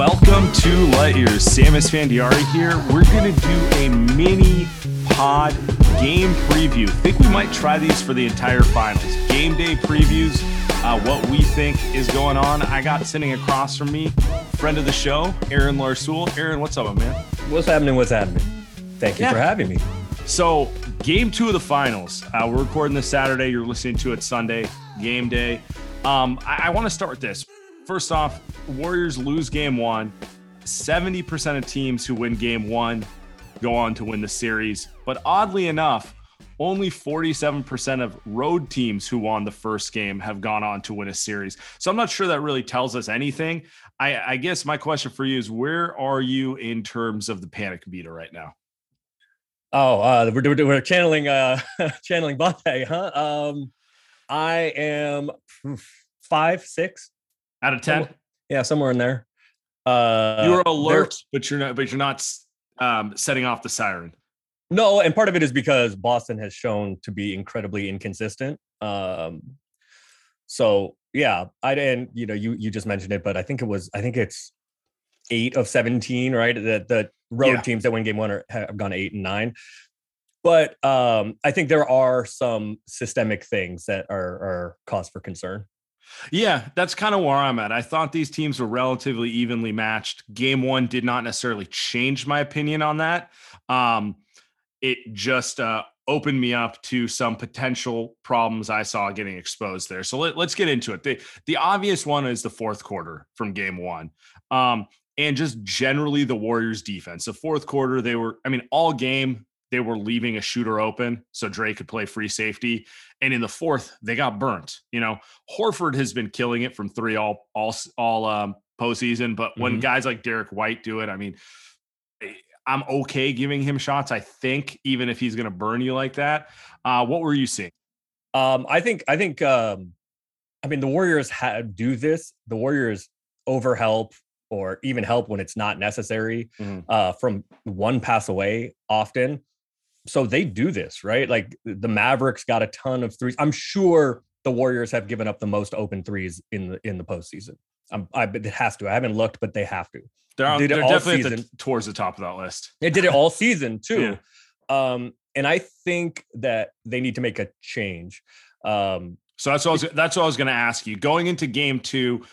Welcome to Light Years. Sam Esfandiari here. We're going to do a mini pod game preview. think we might try these for the entire finals. Game day previews, uh, what we think is going on. I got sitting across from me, friend of the show, Aaron Larsuel. Aaron, what's up, man? What's happening? What's happening? Thank you Yeah. for having me. So, game two of the finals. Uh, we're recording this Saturday. You're listening to it Sunday, game day. Um, I, I want to start with this. First off, Warriors lose game one. 70% of teams who win game one go on to win the series. But oddly enough, only 47% of road teams who won the first game have gone on to win a series. So I'm not sure that really tells us anything. I, I guess my question for you is where are you in terms of the panic meter right now? Oh, uh, we're, we're, channeling uh, channeling Bonte, huh? Um, I am five, six, Out of 10? yeah, somewhere in there. Uh, you are alert, but you're not. But you're not um, setting off the siren. No, and part of it is because Boston has shown to be incredibly inconsistent. Um, so yeah, I didn't. You know, you you just mentioned it, but I think it was. I think it's eight of seventeen, right? That the road Yeah. teams that win game one are, have gone eight and nine. But um, I think there are some systemic things that are are cause for concern. Yeah, that's kind of where I'm at. I thought these teams were relatively evenly matched. Game one did not necessarily change my opinion on that. Um, it just uh, opened me up to some potential problems I saw getting exposed there. So let, us get into it. The, the obvious one is the fourth quarter from game one. Um, and just generally the Warriors defense. The fourth quarter, they were, I mean, all game, they were leaving a shooter open so Dre could play free safety. And in the fourth, they got burnt. You know, Horford has been killing it from three all all all um postseason, but when Mhm. guys like Derrick White do it, I mean, eh, I'm okay giving him shots. I think even if he's going to burn you like that. Uh, what were you seeing? Um, I think I think um, I mean the Warriors ha- do this. The Warriors overhelp or even help when it's not necessary Mhm. uh, from one pass away often. So they do this right. Like the Mavericks got a ton of threes. I'm sure the Warriors have given up the most open threes in the in the postseason. Um, I it has to. I haven't looked, but they have to. They're, on, Did they're all definitely at the, towards the top of that list. They did it all season too. Um, and I think that they need to make a change. Um, So that's what I was, that's what I was going to ask you. Going into game two,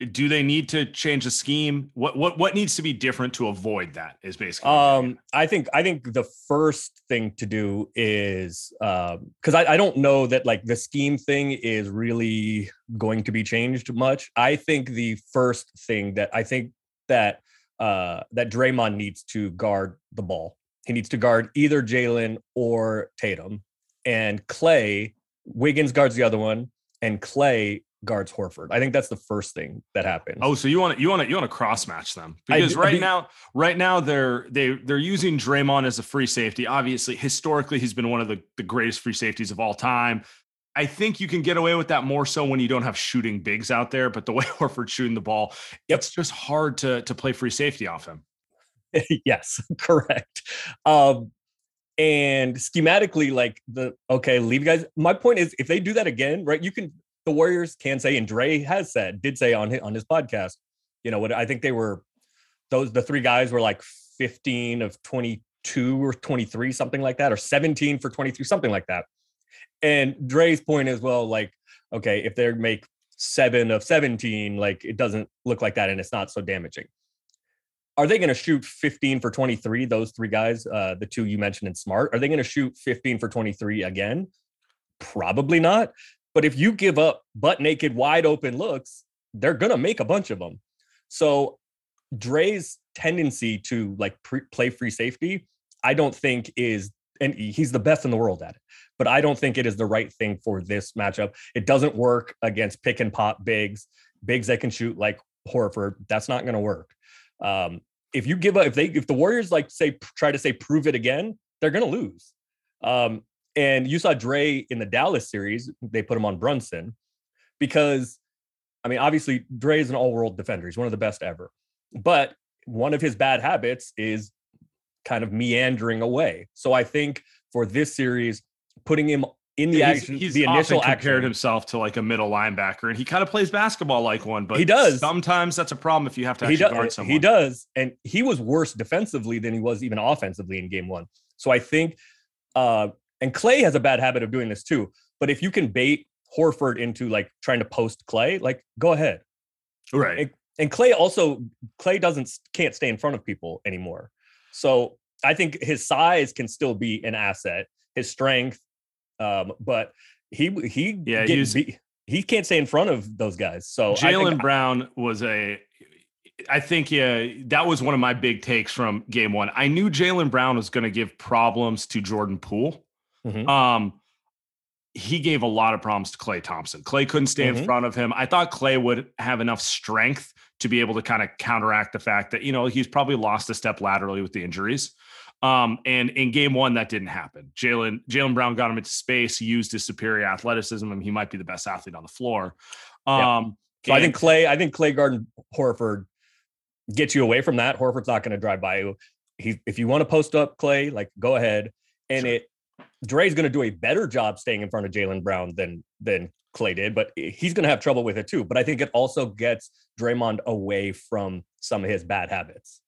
do they need to change the scheme? What what what needs to be different to avoid that? Is basically. Um, I think I think the first thing to do is because I, I don't know that like the scheme thing is really going to be changed much. I think the first thing that I think that uh that Draymond needs to guard the ball. He needs to guard either Jaylen or Tatum, and Klay Wiggins guards the other one, and Klay guards Horford. I think that's the first thing that happens. Oh, so you want to you want to you want to cross match them because do- I right mean- now, right now they're they they're using Draymond as a free safety. Obviously, historically, he's been one of the the greatest free safeties of all time. I think you can get away with that more so when you don't have shooting bigs out there. But the way Horford's shooting the ball, Yep. it's just hard to to play free safety off him. yes, correct. Um, And schematically, like the okay, leave guys. My point is, if they do that again, right? You can the Warriors can say, and Dre has said, did say on his, on his podcast, you know what? I think they were those the three guys were like 15 of 22 or 23, something like that, or 17 for 23, something like that. And Dre's point is, well, like, okay, if they make seven of 17, like it doesn't look like that and it's not so damaging. Are they going to shoot 15 for 23? Those three guys, uh, the two you mentioned in Smart, are they going to shoot 15 for 23 again? Probably not. But if you give up butt naked, wide open looks, they're to make a bunch of them. So Dre's tendency to like pre- play free safety, I don't think is, and he's the best in the world at it, but I don't think it is the right thing for this matchup. It doesn't work against pick and pop bigs, bigs that can shoot like Horford. That's not going to work. Um, if you give up, if they, if the Warriors like say, try to say, prove it again, they're going to lose. Um, and you saw Dre in the Dallas series, they put him on Brunson because, I mean, obviously, Dre is an all world defender. He's one of the best ever. But one of his bad habits is kind of meandering away. So I think for this series, putting him in the he's, action, he's the initial often compared action, himself to like a middle linebacker, and he kind of plays basketball like one. But He does. Sometimes that's a problem if you have to he does. guard someone. He does, and he was worse defensively than he was even offensively in game one. So I think, uh, and Klay has a bad habit of doing this too. But if you can bait Horford into like trying to post Klay, like go ahead. Right. And, and Klay also Clay doesn't can't stay in front of people anymore. So I think his size can still be an asset, his strength, um, but he he Yeah, beat- he can't stay in front of those guys. So Jaylen Brown was a. I think yeah, that was one of my big takes from game one. I knew Jaylen Brown was going to give problems to Jordan Poole. Mhm. Um, he gave a lot of problems to Klay Thompson. Klay couldn't stay Mhm. in front of him. I thought Klay would have enough strength to be able to kind of counteract the fact that you know he's probably lost a step laterally with the injuries. Um, and in game one, that didn't happen. Jaylen Jaylen Brown got him into space. He used his superior athleticism, and he might be the best athlete on the floor. Yeah. Um, So I think Klay, I think Klay Garden Horford gets you away from that. Horford's not going to drive by you. He, if you want to post up Klay, like go ahead. And Sure. it, Dre's going to do a better job staying in front of Jaylen Brown than than Klay did, but he's going to have trouble with it too. But I think it also gets Draymond away from some of his bad habits.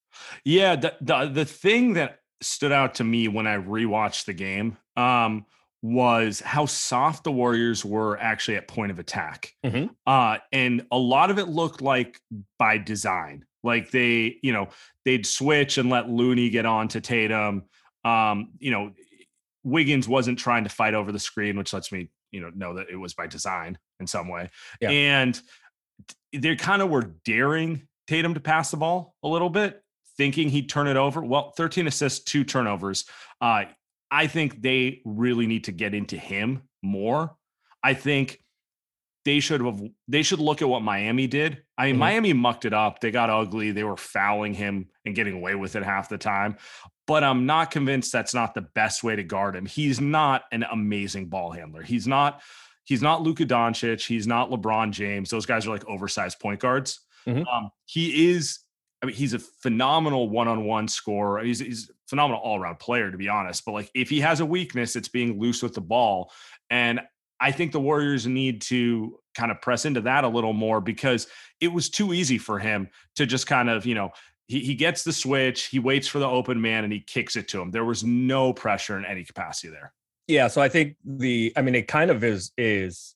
Yeah, the, the the thing that stood out to me when I rewatched the game um, was how soft the Warriors were actually at point of attack, Mhm. uh, and a lot of it looked like by design. Like they, you know, they'd switch and let Looney get on to Tatum. Um, you know, Wiggins wasn't trying to fight over the screen, which lets me, you know, know that it was by design in some way. Yeah. And they kind of were daring Tatum to pass the ball a little bit, thinking he'd turn it over. Well, 13 assists, two turnovers. Uh, I think they really need to get into him more. I think they should have they should look at what Miami did. I mean, Mhm. Miami mucked it up. They got ugly. They were fouling him and getting away with it half the time. But I'm not convinced that's not the best way to guard him. He's not an amazing ball handler. He's not he's not Luka Doncic. He's not LeBron James. Those guys are like oversized point guards. Mhm. Um, he is. I mean, he's a phenomenal one-on-one scorer. He's, he's a phenomenal all-around player, to be honest. But like, if he has a weakness, it's being loose with the ball. And I think the Warriors need to kind of press into that a little more because it was too easy for him to just kind of, you know, he, he gets the switch, he waits for the open man, and he kicks it to him. There was no pressure in any capacity there. Yeah, so I think the I mean it kind of is is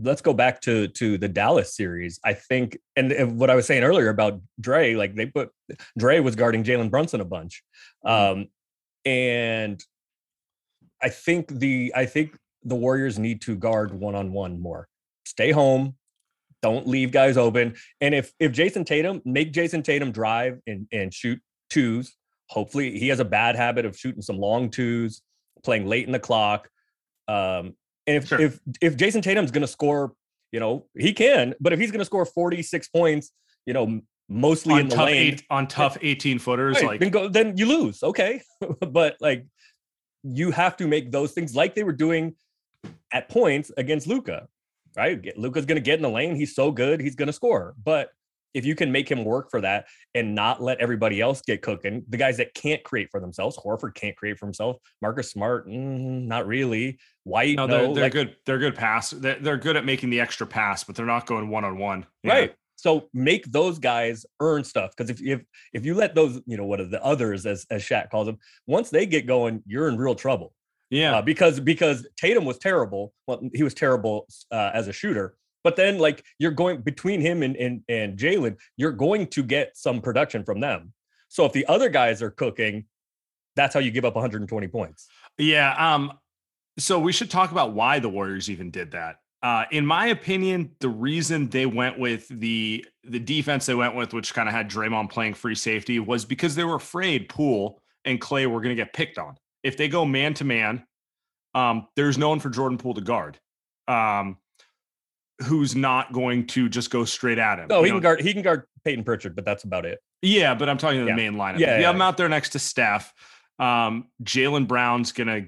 let's go back to to the Dallas series. I think and, and what I was saying earlier about Dre, like they put Dre was guarding Jalen Brunson a bunch. Um and I think the I think the Warriors need to guard one on one more. Stay home, don't leave guys open. And if if Jayson Tatum make Jayson Tatum drive and and shoot twos, hopefully he has a bad habit of shooting some long twos, playing late in the clock. Um, and if Sure. if if Jayson Tatum's going to score, you know he can. But if he's going to score forty six points, you know mostly in On the tough, lane, eight, on tough 18 footers, right, like then go then you lose. Okay, but like you have to make those things like they were doing at points against Luka. Right, Luka's going to get in the lane. He's so good, he's going to score. But if you can make him work for that and not let everybody else get cooking, the guys that can't create for themselves, Horford can't create for himself, Marcus Smart, mm, not really. White, no, no, they're, they're like- good. They're good pass. They're, they're good at making the extra pass, but they're not going one on one. right. So make those guys earn stuff because if if if you let those, you know, what are the others as as Shaq calls them, once they get going, you're in real trouble. Yeah. uh, because because Tatum was terrible. Well, he was terrible uh, as a shooter. But then, like you're going between him and and, and Jaylen, you're going to get some production from them. So if the other guys are cooking, that's how you give up 120 points. Yeah. Um, so we should talk about why the Warriors even did that. Uh, in my opinion, the reason they went with the the defense they went with, which kind of had Draymond playing free safety, was because they were afraid Poole and Klay were going to get picked on. If they go man to man, um, there's no one for Jordan Poole to guard. Um, who's not going to just go straight at him? No, he know, can guard he can guard Payton Pritchard, but that's about it. yeah, but I'm talking the Yeah. main lineup. Yeah, yeah, have him out there next to Steph. Um, Jaylen Brown's gonna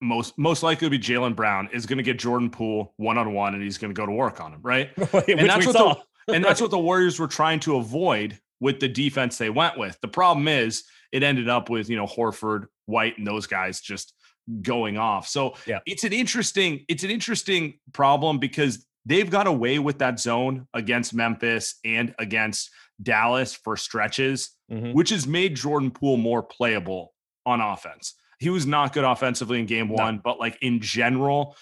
most most likely to be Jaylen Brown is gonna get Jordan Poole one on one, and he's gonna go to work on him, right? Which that's what saw. And that's what the Warriors were trying to avoid with the defense they went with. The problem is it ended up with you know Horford, White, and those guys just going off. So Yeah. it's an interesting it's an interesting problem because they've got away with that zone against Memphis and against Dallas for stretches, Mhm. which has made Jordan Poole more playable on offense. He was not good offensively in game No. one, but like in general,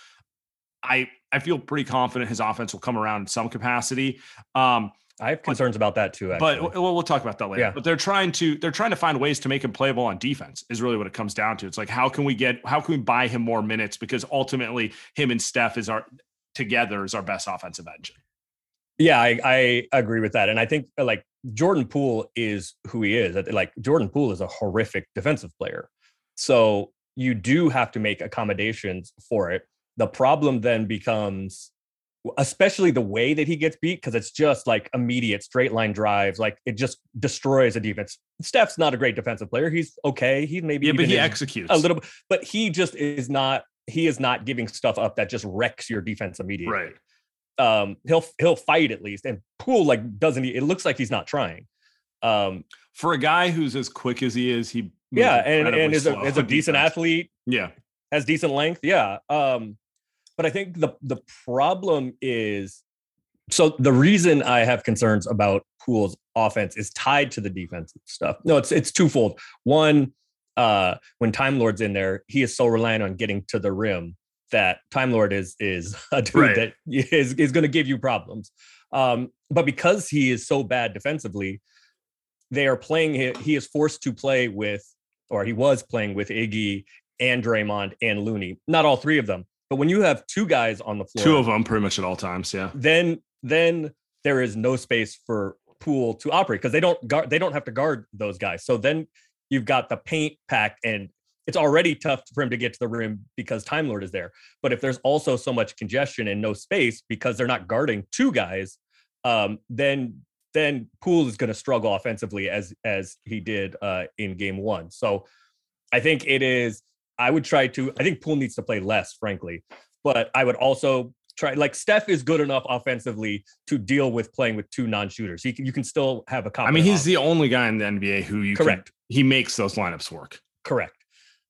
I I feel pretty confident his offense will come around in some capacity. Um, I have concerns about that too. but Actually. we'll, we'll talk about that later. Yeah. But they're trying to they're trying to find ways to make him playable on defense. Is really what it comes down to. It's like how can we get how can we buy him more minutes because ultimately him and Steph is our together is our best offensive engine. Yeah, I, I agree with that. And I think uh, like Jordan Poole is who he is. Like Jordan Poole is a horrific defensive player. So you do have to make accommodations for it. The problem then becomes especially the way that he gets beat because it's just like immediate straight line drives like it just destroys a defense. Steph's not a great defensive player. He's okay. He maybe Yeah, but he executes. a little bit but he just is not he is not giving stuff up that just wrecks your defense immediately. Right. um he'll he'll fight at least and Poole like doesn't he it looks like he's not trying. Um For a guy who's as quick as he is, he yeah and and is a, is a decent athlete Yeah. has decent length yeah. Um but i think the the problem is so the reason i have concerns about Poole's offense is tied to the defensive stuff no it's it's twofold one uh when time lord's in there he is so reliant on getting to the rim that time lord is is a dude Right. that is is going to give you problems um but because he is so bad defensively they are playing he, he is forced to play with or he was playing with iggy and Draymond and Looney. Not all three of them, but when you have two guys on the floor, Two of them pretty much at all times. Yeah. then then there is no space for Poole to operate because they don't guard they don't have to guard those guys. So then you've got the paint pack and it's already tough for him to get to the rim because Time Lord is there. But if there's also so much congestion and no space because they're not guarding two guys, um, then then Poole is going to struggle offensively as as he did uh, in game one. So I think it is. I would try to. I think Poole needs to play less, frankly, but I would also try. Like Steph is good enough offensively to deal with playing with two non-shooters. He can, you can still have a. I mean, he's competent the only guy in the NBA who you can- Correct. he makes those lineups work. Correct.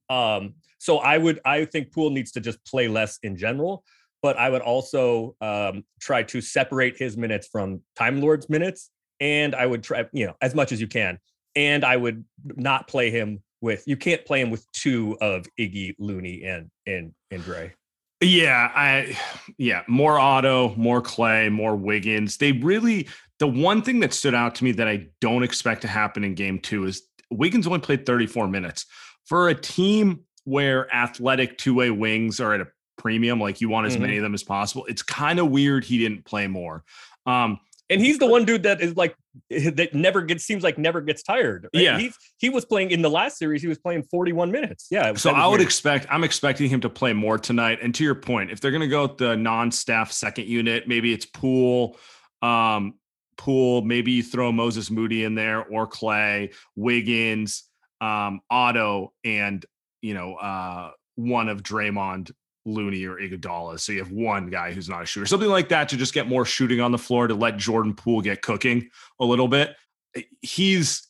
Um, so I would I think Poole needs to just play less in general, but I would also um, try to separate his minutes from Time Lord's minutes, and I would try you know as much as you can, and I would not play him with you can't play him with two of Iggy, Looney, and and and Dre. Yeah, I yeah, more Otto, more Klay, more Wiggins. They really the one thing that stood out to me that I don't expect to happen in game 2 is Wiggins only played 34 minutes. For a team where athletic two-way wings are at a premium, like you want as Mhm. many of them as possible, it's kind of weird he didn't play more. Um And he's the one dude that is like that never gets seems like never gets tired. right? Yeah. he's he was playing in the last series. He was playing 41 minutes. Yeah, So I would weird. expect I'm expecting him to play more tonight. And to your point, if they're going to go with the non-Steph second unit, maybe it's Poole, um, Poole. Maybe you throw Moses Moody in there or Klay, Wiggins, um, Otto, and you know uh, one of Draymond, Looney or Iguodala. So you have one guy who's not a shooter, something like that to just get more shooting on the floor to let Jordan Poole get cooking a little bit. Eh, he's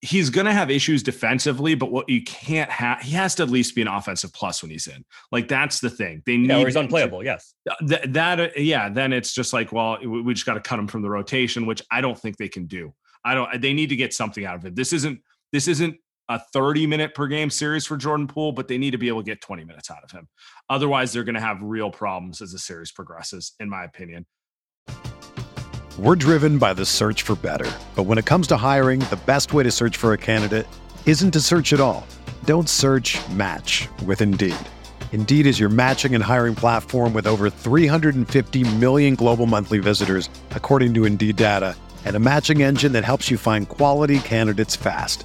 he's going to have issues defensively, but what you can't have, he has to at least be an offensive plus when he's in. Like that's the thing. They need. Yeah, he's unplayable. yes. That, that yeah. Then it's just like, well, we just got to cut him from the rotation, which I don't think they can do. I don't. They need to get something out of it. This isn't. This isn't a 30 minute per game series for Jordan Poole, but they need to be able to get 20 minutes out of him. Otherwise, they're going to have real problems as the series progresses, in my opinion. We're driven by the search for better. But when it comes to hiring, the best way to search for a candidate isn't to search at all. Don't search match with Indeed. Indeed is your matching and hiring platform with over 350 million global monthly visitors, according to Indeed data, and a matching engine that helps you find quality candidates fast.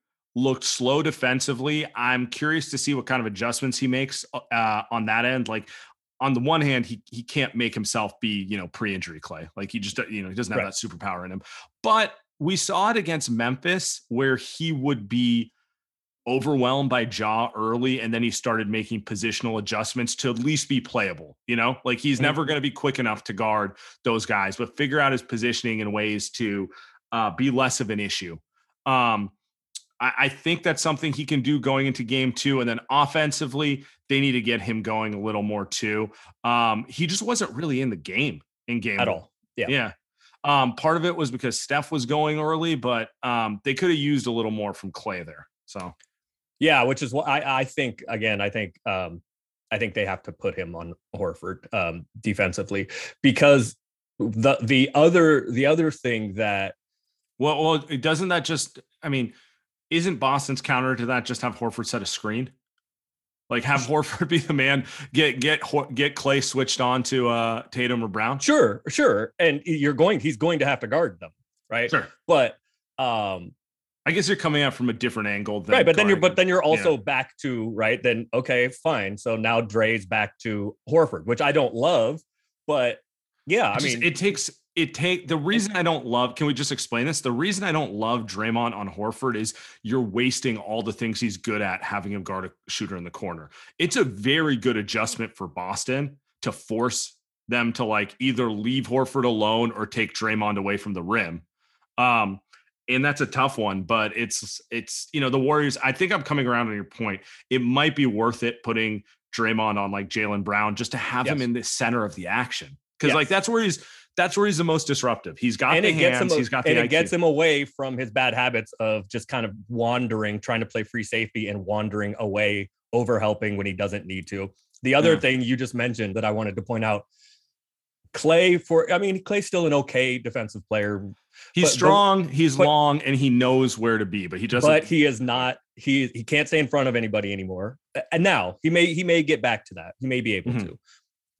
looked slow defensively. I'm curious to see what kind of adjustments he makes uh, on that end. Like on the one hand, he he can't make himself be you know pre-injury Klay. Like he just you know he doesn't have right. that superpower in him. But we saw it against Memphis where he would be overwhelmed by Ja early, and then he started making positional adjustments to at least be playable. You know, like he's mm-hmm. never going to be quick enough to guard those guys, but figure out his positioning and ways to uh, be less of an issue. Um, I, I think that's something he can do going into game two. And then offensively, they need to get him going a little more too. Um, he just wasn't really in the game in game at all. Yeah. Yeah. Um, part of it was because Steph was going early, but um, they could have used a little more from Klay there. So, yeah, which is what I, I think. Again, I think um, I think they have to put him on Horford um, defensively because the the other the other thing that well, well, doesn't that just? I mean, isn't Boston's counter to that just have Horford set a screen? Like have Horford be the man, get get get Klay switched on to uh, Tatum or Brown. Sure, sure, and you're going. He's going to have to guard them, right? Sure, but um, I guess you're coming out from a different angle, right? But then you're but then you're also yeah. back to right. Then okay, fine. So now Dre's back to Horford, which I don't love, but yeah, I mean, it takes it take the reason I don't love. Can we just explain this? The reason I don't love Draymond on Horford is you're wasting all the things he's good at having him guard a shooter in the corner. It's a very good adjustment for Boston to force them to like either leave Horford alone or take Draymond away from the rim. Um, and that's a tough one, but it's it's you know the Warriors. I think I'm coming around on your point. It might be worth it putting Draymond on like Jaylen Brown just to have yes. him in the center of the action because yes. like that's where he's that's where he's the most disruptive. He's got and the hands, him, he's got the and IQ. it gets him away from his bad habits of just kind of wandering, trying to play free safety and wandering away, over helping when he doesn't need to. The other yeah. thing you just mentioned that I wanted to point out, Klay for I mean Klay's still an okay defensive player. He's but, strong, but, he's but, long, and he knows where to be, but he doesn't. But he is not. He he can't stay in front of anybody anymore. And now he may he may get back to that. He may be able mm-hmm. to.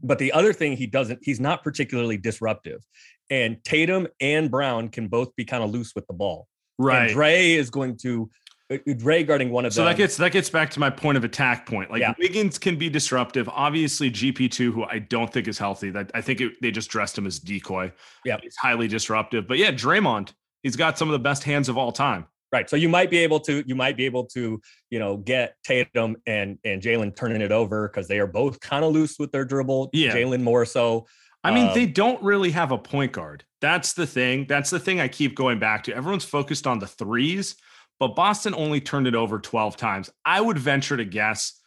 But the other thing he doesn't, he's not particularly disruptive. And Tatum and Brown can both be kind of loose with the ball. Right. And Dre is going to uh, uh, Dre guarding one of so them. So that gets that gets back to my point of attack point. Like yeah. Wiggins can be disruptive. Obviously, GP2, who I don't think is healthy. That I think it, they just dressed him as decoy. Yeah, he's highly disruptive. But yeah, Draymond, he's got some of the best hands of all time. Right. So you might be able to you might be able to, you know, get Tatum and and Jaylen turning it over because they are both kind of loose with their dribble. Yeah. Jaylen more so. I mean, um, they don't really have a point guard. That's the thing. That's the thing I keep going back to. Everyone's focused on the threes, but Boston only turned it over 12 times. I would venture to guess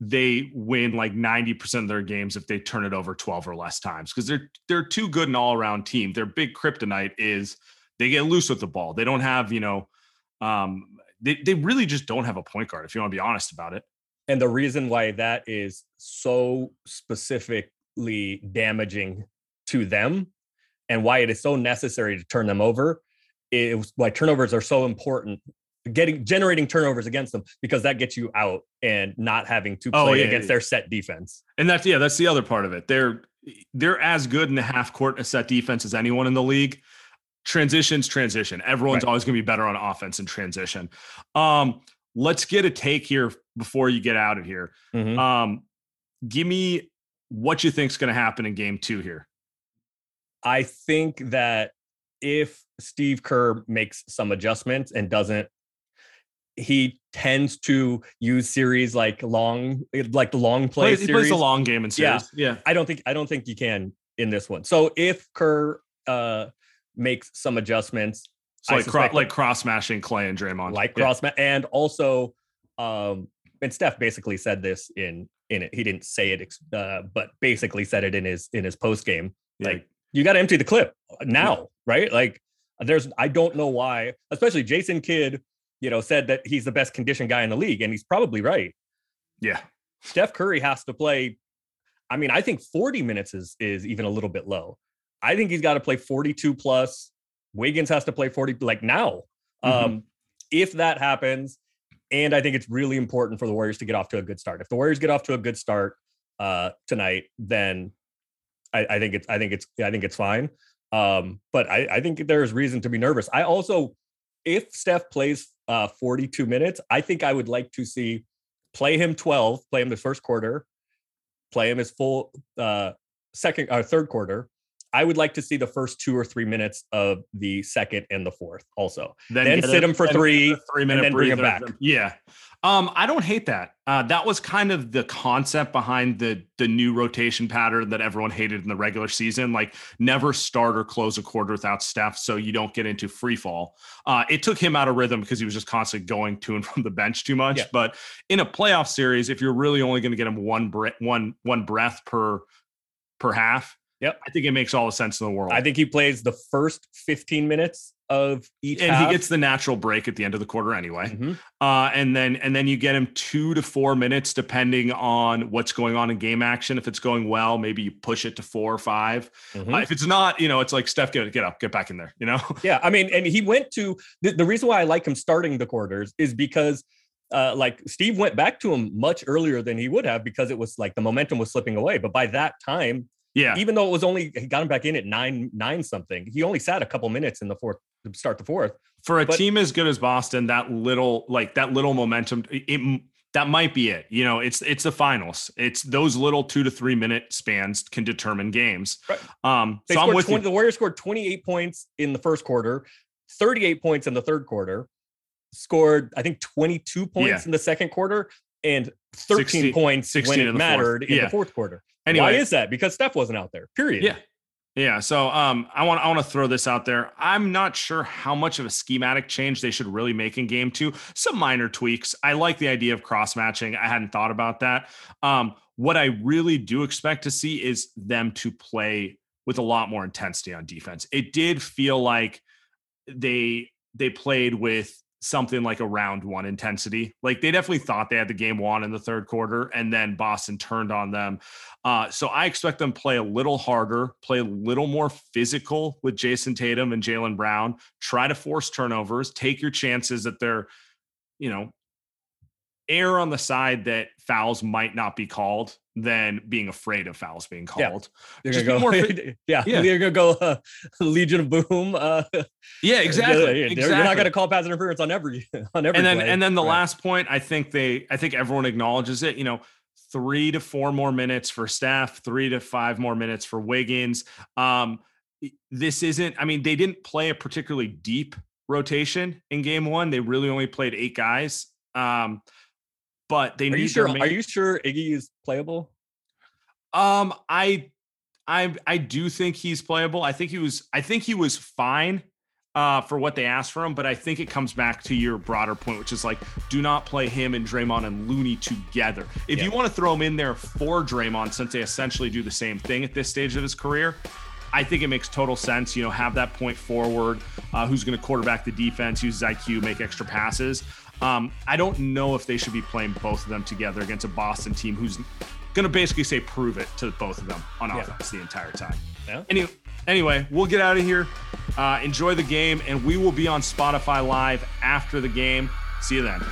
they win like 90% of their games if they turn it over 12 or less times because they're they're too good an all-around team. Their big kryptonite is They get loose with the ball. They don't have, you know, um, they, they really just don't have a point guard, if you want to be honest about it. And the reason why that is so specifically damaging to them and why it is so necessary to turn them over is why turnovers are so important getting generating turnovers against them because that gets you out and not having to oh, play oh, yeah, against yeah. their set defense. And that's yeah, that's the other part of it. They're they're as good in the half court a set defense as anyone in the league. Transitions, transition. Everyone's right. always going to be better on offense and transition. Um, let's get a take here before you get out of here. Mm-hmm. Um, give me what you think is going to happen in game two here. I think that if Steve Kerr makes some adjustments and doesn't he tends to use series like long like the long play he plays, he plays a long game in series. Yeah. yeah. I don't think I don't think you can in this one. So if Kerr uh makes some adjustments so like cro- like cross mashing Klay and Draymond. Like cross yeah. and also um and Steph basically said this in in it. He didn't say it uh, but basically said it in his in his post game. Yeah. Like you got to empty the clip now, yeah. right? Like there's I don't know why, especially Jason Kidd you know, said that he's the best conditioned guy in the league, and he's probably right. Yeah. Steph Curry has to play. I mean, I think 40 minutes is is even a little bit low. I think he's got to play 42 plus. Wiggins has to play 40 like now. Mm-hmm. Um, if that happens, and I think it's really important for the Warriors to get off to a good start. If the Warriors get off to a good start uh, tonight, then I, I, think it's I think it's I think it's fine. Um, but I, I think there is reason to be nervous. I also, if Steph plays uh, 42 minutes. I think I would like to see play him 12, play him the first quarter, play him his full uh, second or uh, third quarter. I would like to see the first two or three minutes of the second and the fourth also. Then, then sit a, him for three, three minute and bring him back. Yeah. Um, I don't hate that. Uh, that was kind of the concept behind the the new rotation pattern that everyone hated in the regular season. Like never start or close a quarter without Steph, so you don't get into free fall. Uh, it took him out of rhythm because he was just constantly going to and from the bench too much. Yeah. But in a playoff series, if you're really only going to get him one bre- one one breath per per half, Yep. I think it makes all the sense in the world. I think he plays the first 15 minutes of each and half. he gets the natural break at the end of the quarter anyway mm-hmm. uh, and then and then you get him two to four minutes depending on what's going on in game action if it's going well maybe you push it to four or 5 mm-hmm. uh, if it's not you know it's like steph get, get up get back in there you know yeah i mean and he went to the, the reason why i like him starting the quarters is because uh, like Steve went back to him much earlier than he would have because it was like the momentum was slipping away. But by that time, yeah. Even though it was only he got him back in at nine nine something, he only sat a couple minutes in the fourth to start the fourth. For a but, team as good as Boston, that little like that little momentum, it, that might be it. You know, it's it's the finals. It's those little two to three minute spans can determine games. Right. Um, they so I'm with 20, you. The Warriors scored 28 points in the first quarter, 38 points in the third quarter, scored I think 22 points yeah. in the second quarter, and 13 16, points 16 when it mattered fourth. in yeah. the fourth quarter. Anyway, why is that? Because Steph wasn't out there. Period. Yeah. Yeah, so um, I want I want to throw this out there. I'm not sure how much of a schematic change they should really make in game two. Some minor tweaks. I like the idea of cross matching. I hadn't thought about that. Um, what I really do expect to see is them to play with a lot more intensity on defense. It did feel like they they played with something like a round one intensity. Like they definitely thought they had the game won in the third quarter, and then Boston turned on them. Uh, so I expect them play a little harder, play a little more physical with Jayson Tatum and Jaylen Brown. Try to force turnovers, take your chances that they're, you know, err on the side that fouls might not be called than being afraid of fouls being called. Yeah, you're gonna go. More, yeah, yeah, you're gonna go uh, Legion of Boom. Uh, yeah, exactly. You're, exactly. you're not gonna call pass interference on every on every. And then play. and then the right. last point, I think they, I think everyone acknowledges it. You know, three to four more minutes for Steph, three to five more minutes for Wiggins. Um, this isn't. I mean, they didn't play a particularly deep rotation in game one. They really only played eight guys. Um, but they are need you sure, main... Are you sure Iggy is playable? Um, I, I, I do think he's playable. I think he was. I think he was fine uh, for what they asked for him. But I think it comes back to your broader point, which is like, do not play him and Draymond and Looney together. If yeah. you want to throw him in there for Draymond, since they essentially do the same thing at this stage of his career, I think it makes total sense. You know, have that point forward uh, who's going to quarterback the defense, use his IQ, make extra passes. Um, I don't know if they should be playing both of them together against a Boston team who's going to basically say prove it to both of them on yeah. offense the entire time. Yeah. Anyway, anyway, we'll get out of here. Uh, enjoy the game, and we will be on Spotify Live after the game. See you then.